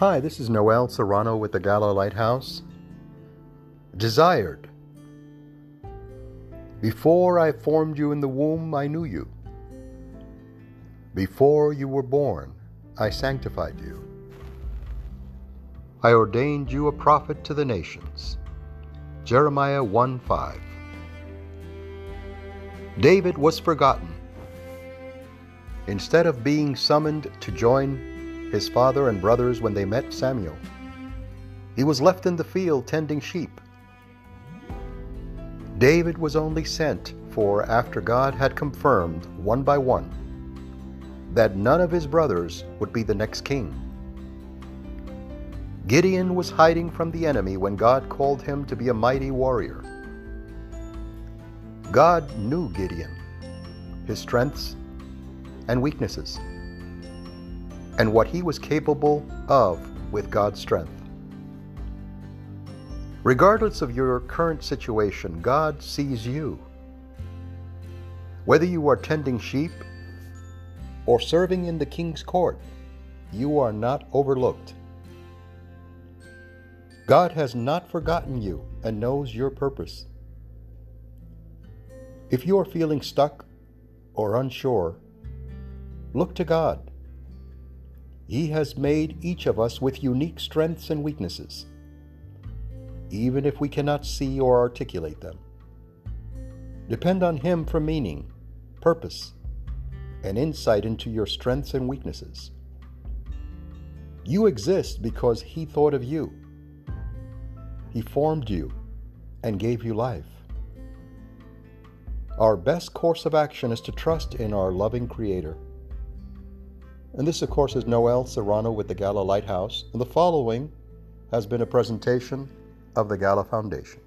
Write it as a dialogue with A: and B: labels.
A: Hi, this is Noel Serrano with the Gala Lighthouse. Desired. Before I formed you in the womb, I knew you. Before you were born, I sanctified you. I ordained you a prophet to the nations. Jeremiah 1 5. David was forgotten. Instead of being summoned to join his father and brothers when they met Samuel. He was left in the field tending sheep. David was only sent for after God had confirmed, one by one, that none of his brothers would be the next king. Gideon was hiding from the enemy when God called him to be a mighty warrior. God knew Gideon, his strengths and weaknesses and what he was capable of with God's strength. Regardless of your current situation, God sees you. Whether you are tending sheep or serving in the king's court, you are not overlooked. God has not forgotten you and knows your purpose. If you are feeling stuck or unsure, look to God. He has made each of us with unique strengths and weaknesses, even if we cannot see or articulate them. Depend on Him for meaning, purpose, and insight into your strengths and weaknesses. You exist because He thought of you. He formed you and gave you life. Our best course of action is to trust in our loving Creator. And this, of course, is Noel Serrano with the Gala Lighthouse. And the following has been a presentation of the Gala Foundation.